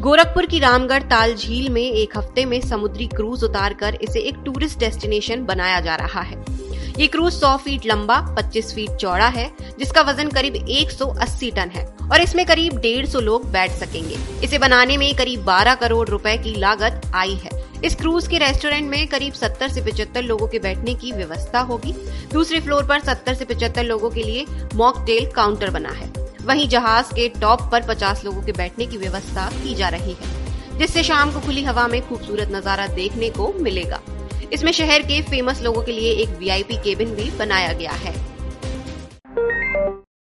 गोरखपुर की रामगढ़ ताल झील में एक हफ़्ते में समुद्री क्रूज उतारकर इसे एक टूरिस्ट डेस्टिनेशन बनाया जा रहा है। ये क्रूज 100 फीट लंबा 25 फीट चौड़ा है, जिसका वज़न करीब 180 टन है और इसमें करीब 150 लोग बैठ सकेंगे। इसे बनाने में करीब 12 करोड़ रुपए की लागत आई है। इस क्रूज के रेस्टोरेंट में करीब 70 से 75 लोगों के बैठने की व्यवस्था होगी। दूसरे फ्लोर पर 70 से 75 लोगों के लिए मॉकटेल काउंटर बना है। वहीं जहाज़ के टॉप पर 50 लोगों के बैठने की व्यवस्था की जा रही है, जिससे शाम को खुली हवा में खूबसूरत नज़ारा देखने को मिलेगा। इसमें शहर के फ़ेमस लोगों के लिए एक वीआईपी केबिन भी बनाया गया है।